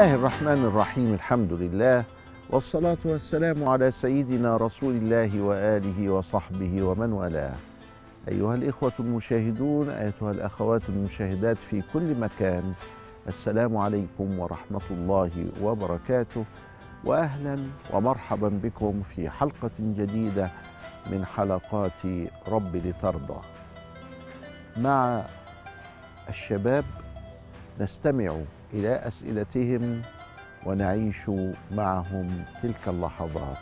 الله الرحمن الرحيم الحمد لله والصلاة والسلام على سيدنا رسول الله وآله وصحبه ومن والاه. أيها الإخوة المشاهدون أيتها الأخوات المشاهدات في كل مكان السلام عليكم ورحمة الله وبركاته وأهلا ومرحبا بكم في حلقة جديدة من حلقات رب لترضى. مع الشباب نستمع إلى أسئلتهم ونعيش معهم تلك اللحظات.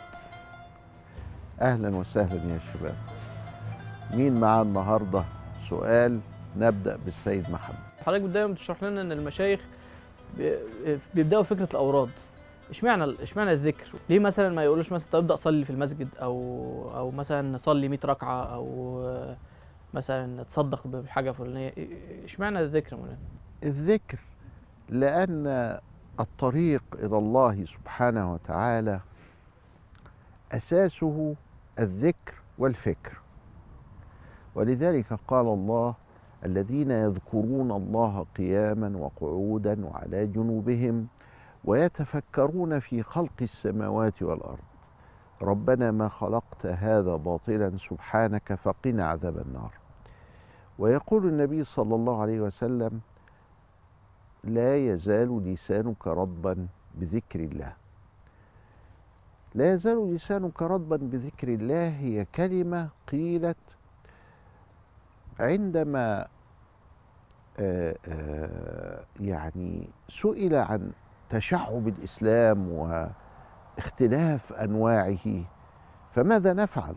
أهلا وسهلا يا شباب. مين معاه النهاردة؟ سؤال نبدأ بالسيد محمد. حضرتك دايما بتشرح لنا إن المشايخ بي- بيبدأوا فكرة الأوراد. إشمعنى إشمعنى الذكر؟ ليه مثلا ما يقولوش مثلا طب ابدأ صلي في المسجد أو أو مثلا صلي 100 ركعة أو مثلا تصدق بحاجة فلانية. إشمعنى الذكر مولانا؟ الذكر لأن الطريق إلى الله سبحانه وتعالى أساسه الذكر والفكر. ولذلك قال الله الذين يذكرون الله قياما وقعودا وعلى جنوبهم ويتفكرون في خلق السماوات والأرض. ربنا ما خلقت هذا باطلا سبحانك فقنا عذاب النار. ويقول النبي صلى الله عليه وسلم لا يزال لسانك رطبا بذكر الله لا يزال لسانك رطبا بذكر الله هي كلمة قيلت عندما آه، آه، يعني سئل عن تشعب الإسلام واختلاف أنواعه فماذا نفعل؟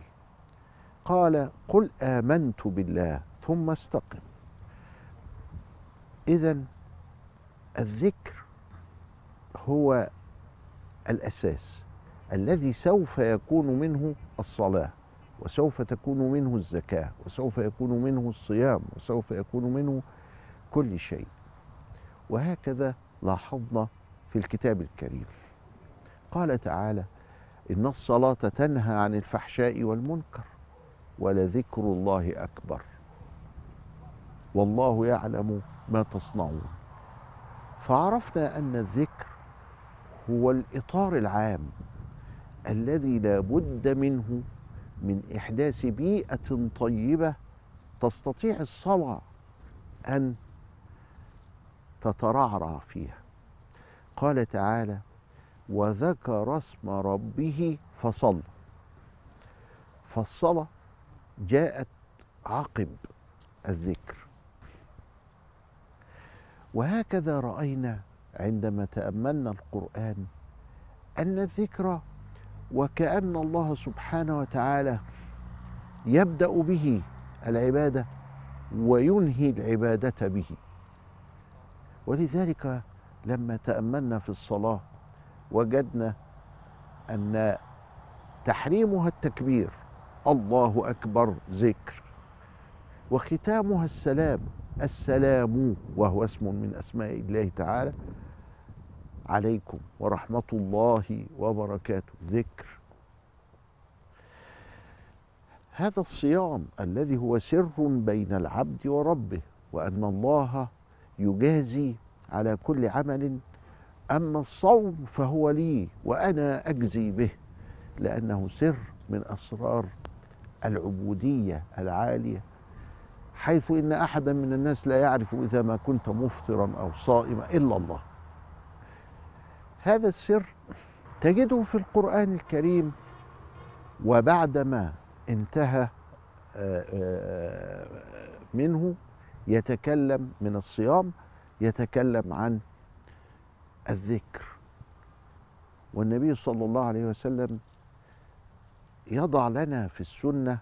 قال قل آمنت بالله ثم استقم إذا الذكر هو الأساس الذي سوف يكون منه الصلاة وسوف تكون منه الزكاة وسوف يكون منه الصيام وسوف يكون منه كل شيء. وهكذا لاحظنا في الكتاب الكريم. قال تعالى إن الصلاة تنهى عن الفحشاء والمنكر ولذكر الله أكبر. والله يعلم ما تصنعون. فعرفنا أن الذكر هو الإطار العام الذي لا بد منه من إحداث بيئة طيبة تستطيع الصلاه أن تترعرع فيها. قال تعالى وذكر اسم ربه فصلى. فالصلاة جاءت عقب الذكر. وهكذا رأينا عندما تأملنا القرآن أن الذكر وكأن الله سبحانه وتعالى يبدأ به العبادة وينهي العبادة به. ولذلك لما تأملنا في الصلاة وجدنا أن تحريمها التكبير الله أكبر ذكر وختامها السلام السلام وهو اسم من أسماء الله تعالى عليكم ورحمة الله وبركاته. ذكر. هذا الصيام الذي هو سر بين العبد وربه وأن الله يجازي على كل عمل أما الصوم فهو لي وأنا أجزي به لأنه سر من أسرار العبودية العالية. حيث إن أحدا من الناس لا يعرف إذا ما كنت مفطرا أو صائما إلا الله. هذا السر تجده في القرآن الكريم وبعدما انتهى آه، آه، منه يتكلم من الصيام يتكلم عن الذكر. والنبي صلى الله عليه وسلم يضع لنا في السنة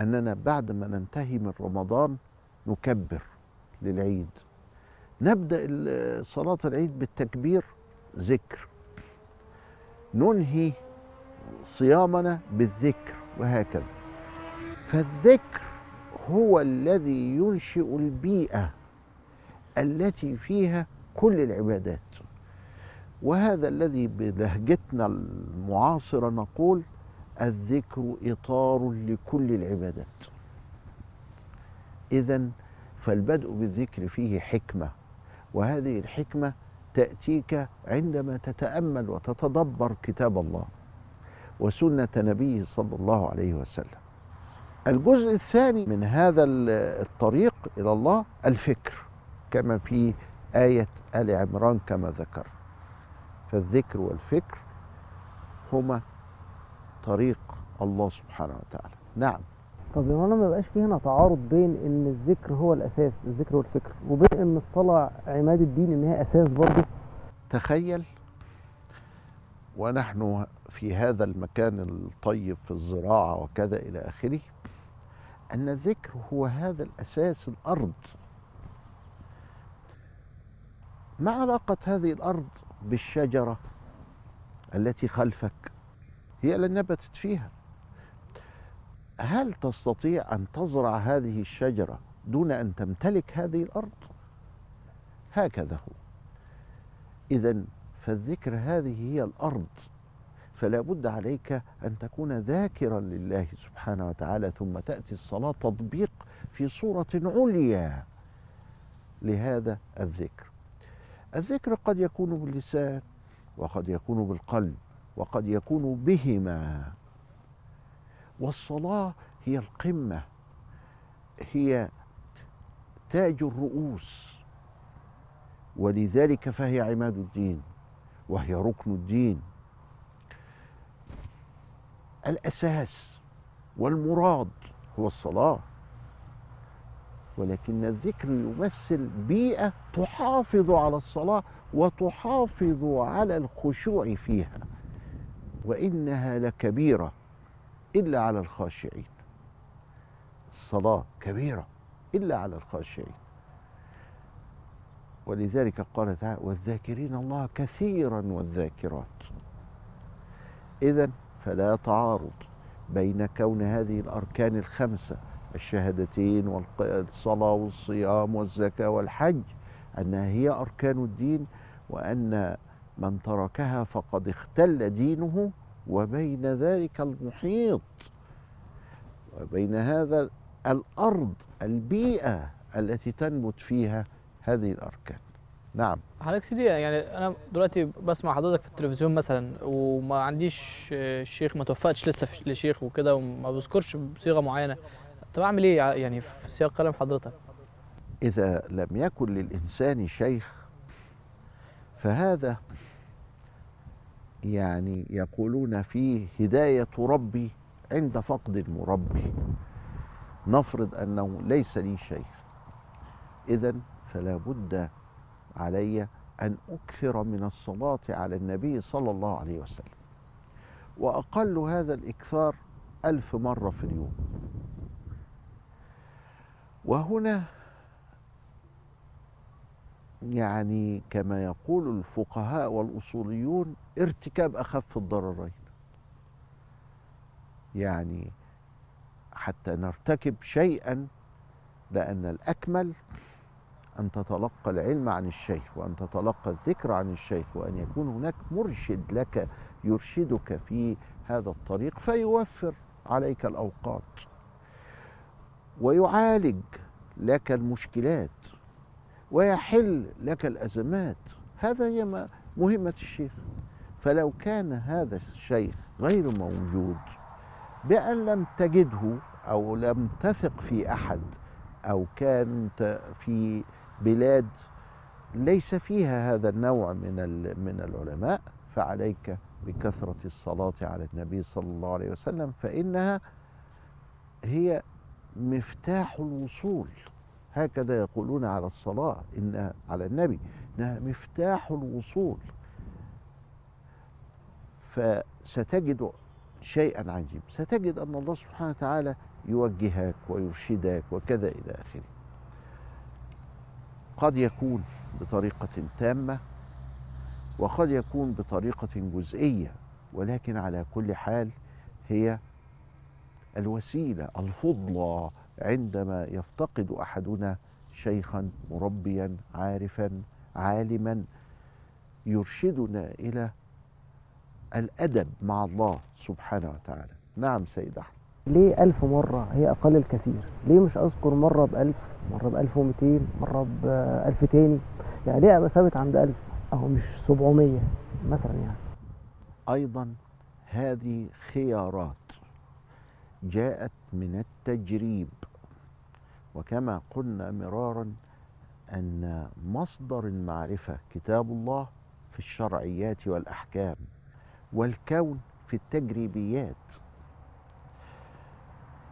أننا بعد ما ننتهي من رمضان نكبر للعيد. نبدأ ال- صلاة العيد بالتكبير ذكر. ننهي صيامنا بالذكر وهكذا. فالذكر هو الذي ينشئ البيئة التي فيها كل العبادات. وهذا الذي بلهجتنا المعاصرة نقول الذكر إطار لكل العبادات. اذا فالبدء بالذكر فيه حكمة وهذه الحكمة تأتيك عندما تتأمل وتتدبر كتاب الله وسنة نبيه صلى الله عليه وسلم. الجزء الثاني من هذا الطريق إلى الله الفكر كما في آية آل عمران كما ذكر. فالذكر والفكر هما طريق الله سبحانه وتعالى. نعم. طب يا مولانا ما يبقاش في هنا تعارض بين إن الذكر هو الأساس الذكر والفكر وبين إن الصلاة عماد الدين إن هي أساس برضه؟ تخيل ونحن في هذا المكان الطيب في الزراعة وكذا إلى آخره أن الذكر هو هذا الأساس الأرض. ما علاقة هذه الأرض بالشجرة التي خلفك؟ هي اللي نبتت فيها. هل تستطيع أن تزرع هذه الشجرة دون أن تمتلك هذه الأرض؟ هكذا هو. إذا فالذكر هذه هي الأرض فلا بد عليك أن تكون ذاكرا لله سبحانه وتعالى ثم تأتي الصلاة تطبيق في صورة عليا لهذا الذكر. الذكر قد يكون باللسان وقد يكون بالقلب وقد يكون بهما. والصلاة هي القمة هي تاج الرؤوس ولذلك فهي عماد الدين وهي ركن الدين. الأساس والمراد هو الصلاة ولكن الذكر يمثل بيئة تحافظ على الصلاة وتحافظ على الخشوع فيها. وإنها لكبيرة إلا على الخاشعين. الصلاة كبيرة إلا على الخاشعين. ولذلك قال تعالى والذاكرين الله كثيرا والذاكرات. اذا فلا تعارض بين كون هذه الأركان الخمسة الشهادتين والصلاة والصيام والزكاة والحج أنها هي أركان الدين وأن من تركها فقد اختل دينه وبين ذلك المحيط. وبين هذا الأرض البيئة التي تنبت فيها هذه الأركان. نعم. حضرتك سيدي يعني أنا دلوقتي بسمع حضرتك في التلفزيون مثلا وما عنديش شيخ ما توفقتش لسه لشيخ وكده وما بذكرش بصيغة معينة. طب أعمل إيه يعني في سياق كلام حضرتك؟ إذا لم يكن للإنسان شيخ فهذا يعني يقولون فيه هداية ربي عند فقد المربي نفرض أنه ليس لي شيخ اذا فلا بد علي أن أكثر من الصلاة على النبي صلى الله عليه وسلم. وأقل هذا الإكثار ألف مرة في اليوم. وهنا يعني كما يقول الفقهاء والأصوليون ارتكاب أخف الضررين. يعني حتى نرتكب شيئا لأن الأكمل أن تتلقى العلم عن الشيخ وأن تتلقى الذكر عن الشيخ وأن يكون هناك مرشد لك يرشدك في هذا الطريق فيوفر عليك الأوقات ويعالج لك المشكلات. ويحل لك الأزمات. هذا هي مهمة الشيخ. فلو كان هذا الشيخ غير موجود بأن لم تجده أو لم تثق في أحد أو كانت في بلاد ليس فيها هذا النوع من من العلماء فعليك بكثرة الصلاة على النبي صلى الله عليه وسلم فإنها هي مفتاح الوصول. هكذا يقولون على الصلاة إن على النبي إنها مفتاح الوصول. فستجد شيئا عجيب ستجد أن الله سبحانه وتعالى يوجهك ويرشدك وكذا إلى آخره. قد يكون بطريقة تامة وقد يكون بطريقة جزئية ولكن على كل حال هي الوسيلة الفضلى عندما يفتقد أحدنا شيخا مربيا عارفا عالما يرشدنا إلى الأدب مع الله سبحانه وتعالى. نعم سيد أحمد. ليه ألف مرة؟ هي أقل الكثير. ليه مش أذكر مرة بألف؟ مرة بألف ومئتين مرة بألف تاني؟ يعني ليه أبقى ثابت عند ألف؟ أهو مش 700 مثلا يعني. أيضا هذه خيارات جاءت من التجريب وكما قلنا مرارا أن مصدر المعرفة كتاب الله في الشرعيات والأحكام والكون في التجريبيات.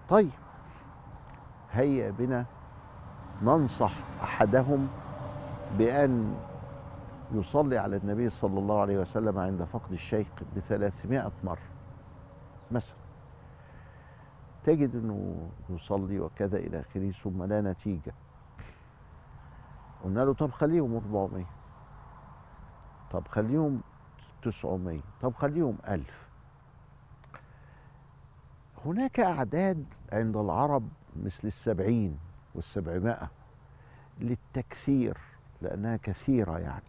طيب هيا بنا ننصح أحدهم بأن يصلي على النبي صلى الله عليه وسلم عند فقد الشيخ بثلاثمائة مرة مثلا. تجد إنه يصلي وكذا إلى آخره ثم لا نتيجة. قلنا له طب خليهم 400 طب خليهم 900 طب خليهم 1000 هناك أعداد عند العرب مثل السبعين والسبعمائة للتكثير لأنها كثيرة يعني.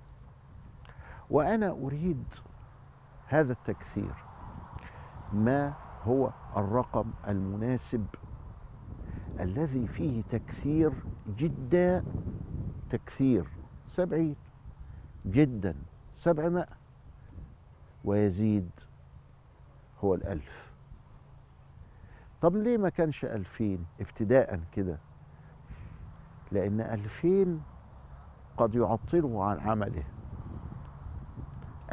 وأنا أريد هذا التكثير. ما هو الرقم المناسب الذي فيه تكثير جدا تكثير سبعين جدا سبعمائة ويزيد هو الألف. طب ليه ما كانش ألفين؟ ابتداء كده. لأن ألفين قد يعطله عن عمله.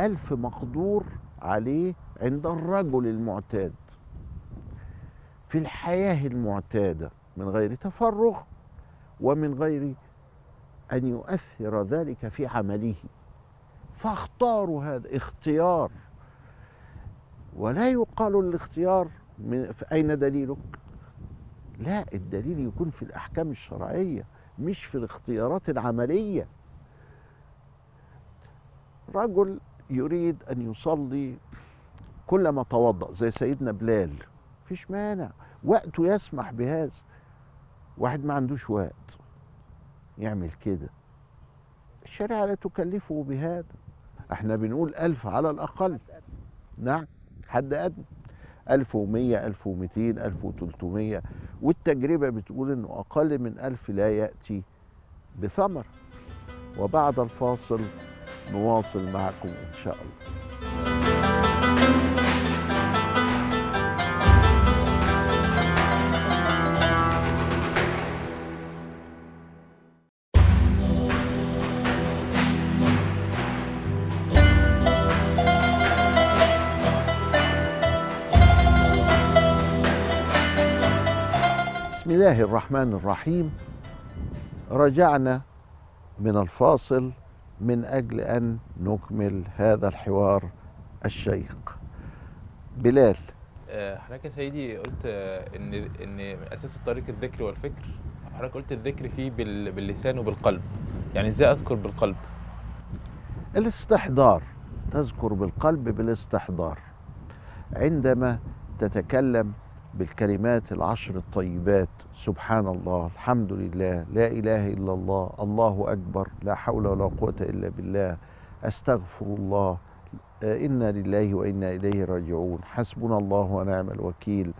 ألف مقدور عليه عند الرجل المعتاد. في الحياة المعتادة من غير تفرغ ومن غير أن يؤثر ذلك في عمله. فاختاروا هذا اختيار. ولا يقال الاختيار من في أين دليلك؟ لا الدليل يكون في الأحكام الشرعية مش في الاختيارات العملية. رجل يريد أن يصلي كلما توضأ زي سيدنا بلال. فيش مانع. وقته يسمح بهذا. واحد ما عندوش وقت يعمل كده. الشريعة لا تكلفه بهذا. إحنا بنقول ألف على الأقل. نعم حد أدنى. 1100 1200 1300 والتجربة بتقول إنه أقل من 1000 لا يأتي بثمر. وبعد الفاصل نواصل معكم إن شاء الله. الله الرحمن الرحيم رجعنا من الفاصل من أجل أن نكمل هذا الحوار الشيق. بلال. آه، حضرتك يا سيدي قلت آه، إن إن أساس الطريق الذكر والفكر حضرتك قلت الذكر فيه بال- باللسان وبالقلب. يعني إزاي أذكر بالقلب؟ الاستحضار تذكر بالقلب بالاستحضار. عندما تتكلم بالكلمات العشر الطيبات. سبحان الله الحمد لله لا إله إلا الله الله أكبر لا حول ولا قوة إلا بالله. أستغفر الله. إنا لله وإنا إليه راجعون. حسبنا الله ونعم الوكيل.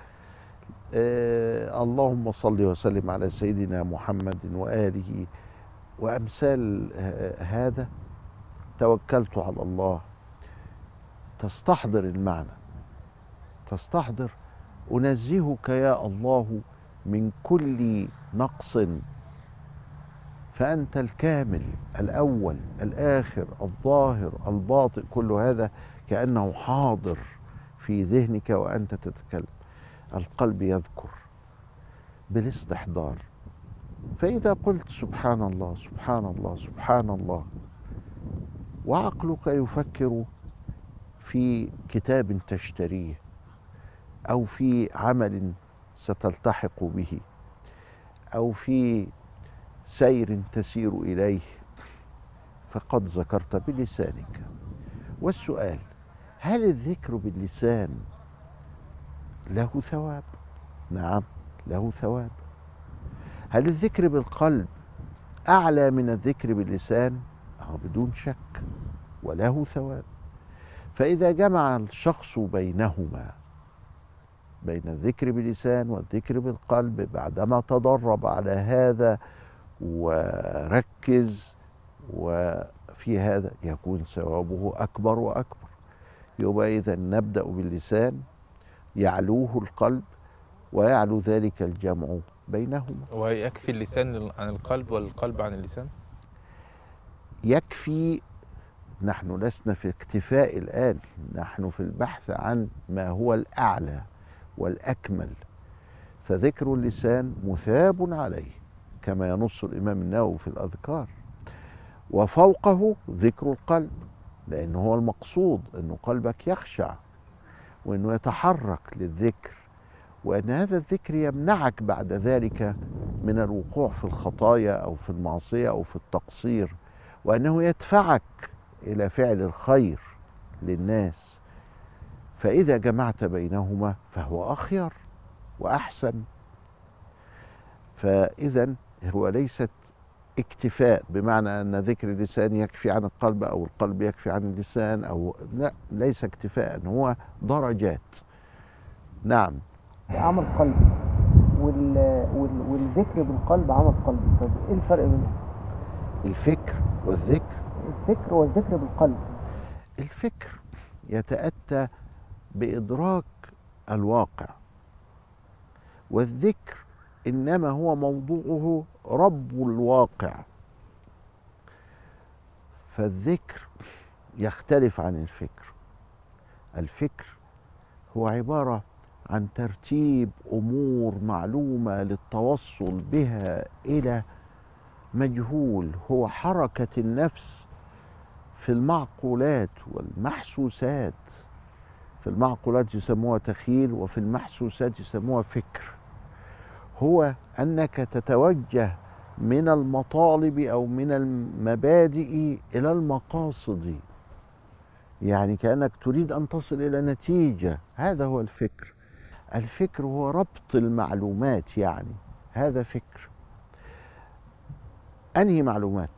آه، اللهم صل وسلم على سيدنا محمد وآله. وأمثال هذا توكلت على الله. تستحضر المعنى. تستحضر أنزهك يا الله من كل نقص فأنت الكامل الأول الآخر الظاهر الباطن كل هذا كأنه حاضر في ذهنك وأنت تتكلم. القلب يذكر بالاستحضار. فإذا قلت سبحان الله سبحان الله سبحان الله وعقلك يفكر في كتاب تشتريه أو في عمل ستلتحق به أو في سير تسير إليه فقد ذكرت بلسانك. والسؤال هل الذكر باللسان له ثواب؟ نعم له ثواب. هل الذكر بالقلب أعلى من الذكر باللسان؟ آه بدون شك وله ثواب. فإذا جمع الشخص بينهما بين الذكر باللسان والذكر بالقلب بعدما تدرب على هذا وركز في هذا يكون ثوابه أكبر وأكبر. يبقى إذا نبدأ باللسان يعلوه القلب ويعلو ذلك الجمع بينهما. ويكفي اللسان عن القلب والقلب عن اللسان؟ يكفي نحن لسنا في اكتفاء الآن نحن في البحث عن ما هو الأعلى. والأكمل. فذكر اللسان مثاب عليه كما ينص الإمام النووي في الأذكار. وفوقه ذكر القلب لأنه هو المقصود أنه قلبك يخشع وأنه يتحرك للذكر. وأن هذا الذكر يمنعك بعد ذلك من الوقوع في الخطايا أو في المعصية أو في التقصير وأنه يدفعك إلى فعل الخير للناس. فإذا جمعت بينهما فهو أخير وأحسن. فإذا هو ليست اكتفاء بمعنى أن ذكر اللسان يكفي عن القلب أو القلب يكفي عن اللسان أو لا ليس اكتفاء هو درجات. نعم. عمل قلبي وال... وال... والذكر بالقلب عمل قلبي. طب إيه الفرق بين الفكر والذكر. الفكر والذكر بالقلب. الفكر يتأتى بإدراك الواقع. والذكر إنما هو موضوعه رب الواقع. فالذكر يختلف عن الفكر. الفكر هو عبارة عن ترتيب أمور معلومة للتوصل بها إلى مجهول. هو حركة النفس في المعقولات والمحسوسات. في المعقولات يسموها تخيل وفي المحسوسات يسموها فكر. هو أنك تتوجه من المطالب أو من المبادئ إلى المقاصد. يعني كأنك تريد أن تصل إلى نتيجة. هذا هو الفكر. الفكر هو ربط المعلومات يعني هذا فكر. أنهي معلومات؟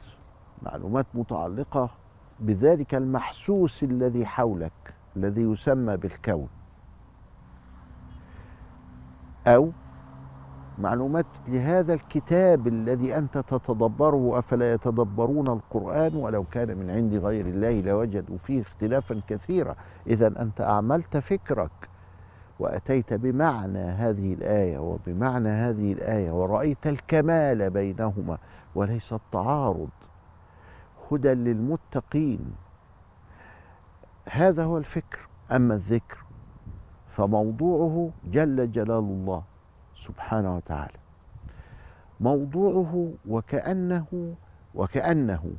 معلومات متعلقة بذلك المحسوس الذي حولك. الذي يسمى بالكون. أو معلومات لهذا الكتاب الذي أنت تتدبره أفلا يتدبرون القرآن ولو كان من عند غير الله لوجدوا فيه اختلافا كثيرا. اذا أنت أعملت فكرك وأتيت بمعنى هذه الآية وبمعنى هذه الآية ورأيت الكمال بينهما وليس التعارض. هدى للمتقين. هذا هو الفكر. أما الذكر فموضوعه جل جلال الله سبحانه وتعالى. موضوعه وكأنه وكأنه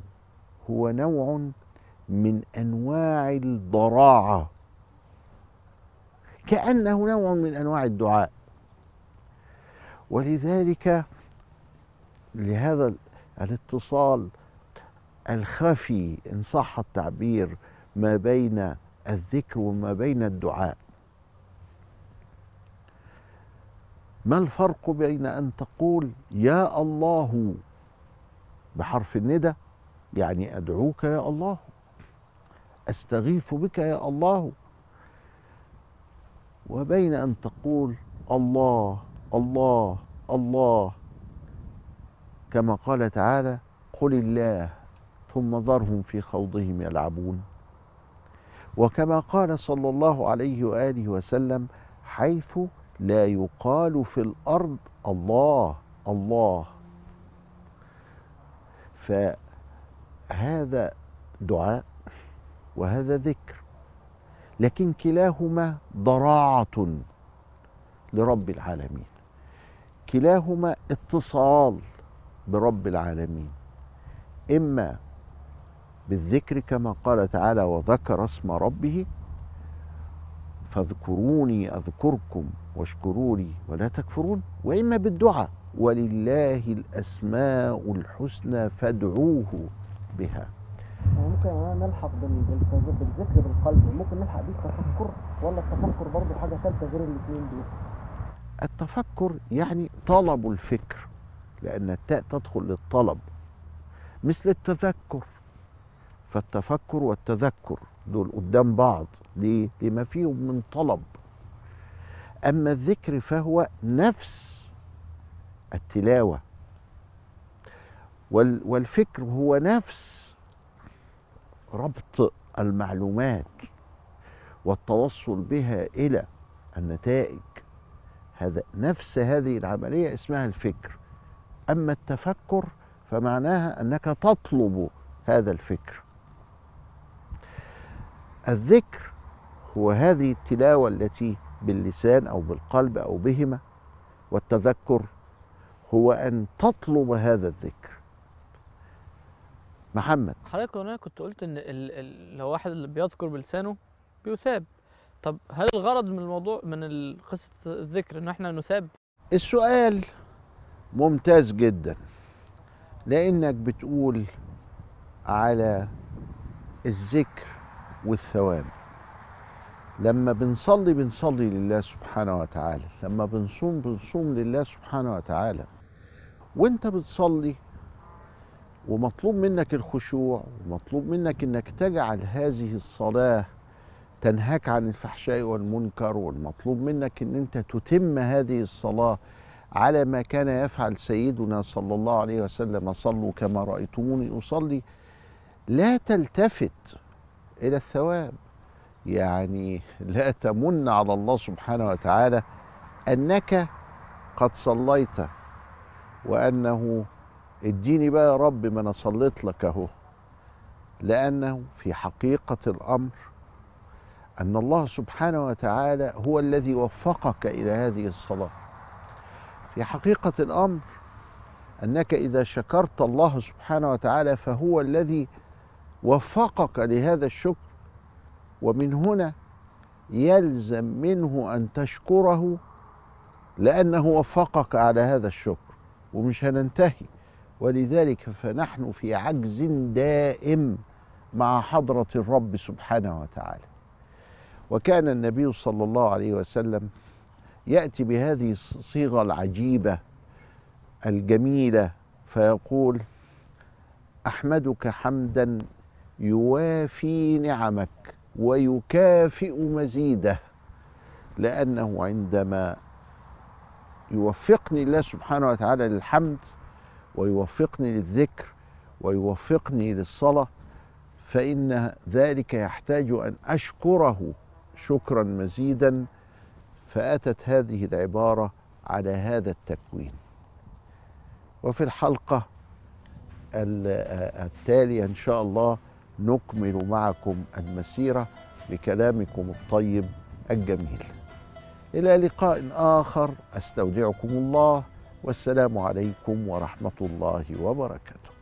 هو نوع من أنواع الضراعة. كأنه نوع من أنواع الدعاء. ولذلك لهذا الاتصال الخفي إن صح التعبير ما بين الذكر وما بين الدعاء. ما الفرق بين أن تقول يا الله بحرف الندى؟ يعني أدعوك يا الله. أستغيث بك يا الله. وبين أن تقول الله الله الله. كما قال تعالى قل الله ثم ذرهم في خوضهم يلعبون. وكما قال صلى الله عليه وآله وسلم حيث لا يقال في الأرض الله الله. فهذا دعاء وهذا ذكر لكن كلاهما ضراعة لرب العالمين. كلاهما اتصال برب العالمين. إما بالذكر كما قال تعالى وذكر اسم ربه فاذكروني أذكركم واشكروا لي ولا تكفرون وإما بالدعاء ولله الأسماء الحسنى فادعوه بها. ممكن نلحق بال- بال- بالذكر بالقلب. ممكن نلحق بيه التفكر ولا التفكر برضه حاجة ثالثه غير الاثنين دول؟ التفكر يعني طلب الفكر لأن التاء تدخل للطلب مثل التذكر. فالتفكر والتذكر دول قدام بعض. ليه؟ لما فيهم من طلب. أما الذكر فهو نفس التلاوة. وال- والفكر هو نفس ربط المعلومات والتوصل بها إلى النتائج. هذا نفس هذه العملية اسمها الفكر. أما التفكر فمعناها أنك تطلب هذا الفكر. الذكر هو هذه التلاوة التي باللسان أو بالقلب أو بهما والتذكر هو أن تطلب هذا الذكر. محمد. حضرتك هنا كنت قلت إن ال... ال... لو واحد اللي بيذكر بلسانه بيثاب. طب هل الغرض من الموضوع من قصة الذكر إن إحنا نثاب؟ السؤال ممتاز جدا. لأنك بتقول على الذكر والثواب. لما بنصلي بنصلي لله سبحانه وتعالى. لما بنصوم بنصوم لله سبحانه وتعالى. وانت بتصلي ومطلوب منك الخشوع ومطلوب منك إنك تجعل هذه الصلاة تنهاك عن الفحشاء والمنكر والمطلوب منك إن أنت تتم هذه الصلاة على ما كان يفعل سيدنا صلى الله عليه وسلم. صلوا كما رأيتموني أصلي. لا تلتفت. إلى الثواب. يعني لا تمن على الله سبحانه وتعالى أنك قد صليت وأنه اديني بقى يا رب ما أنا صليت لك أهو. لأنه في حقيقة الأمر أن الله سبحانه وتعالى هو الذي وفقك إلى هذه الصلاة. في حقيقة الأمر أنك إذا شكرت الله سبحانه وتعالى فهو الذي وفقك لهذا الشكر ومن هنا يلزم منه أن تشكره لأنه وفقك على هذا الشكر ومش هننتهي. ولذلك فنحن في عجز دائم مع حضرة الرب سبحانه وتعالى. وكان النبي صلى الله عليه وسلم يأتي بهذه الصيغة العجيبة الجميلة فيقول أحمدك حمدا يوافي نعمك ويكافئ مزيده لأنه عندما يوفقني الله سبحانه وتعالى للحمد ويوفقني للذكر ويوفقني للصلاة فإن ذلك يحتاج أن أشكره شكرا مزيدا فأتت هذه العبارة على هذا التكوين. وفي الحلقة ال- التالية إن شاء الله نكمل معكم المسيرة بكلامكم الطيب الجميل. إلى لقاء آخر أستودعكم الله والسلام عليكم ورحمة الله وبركاته.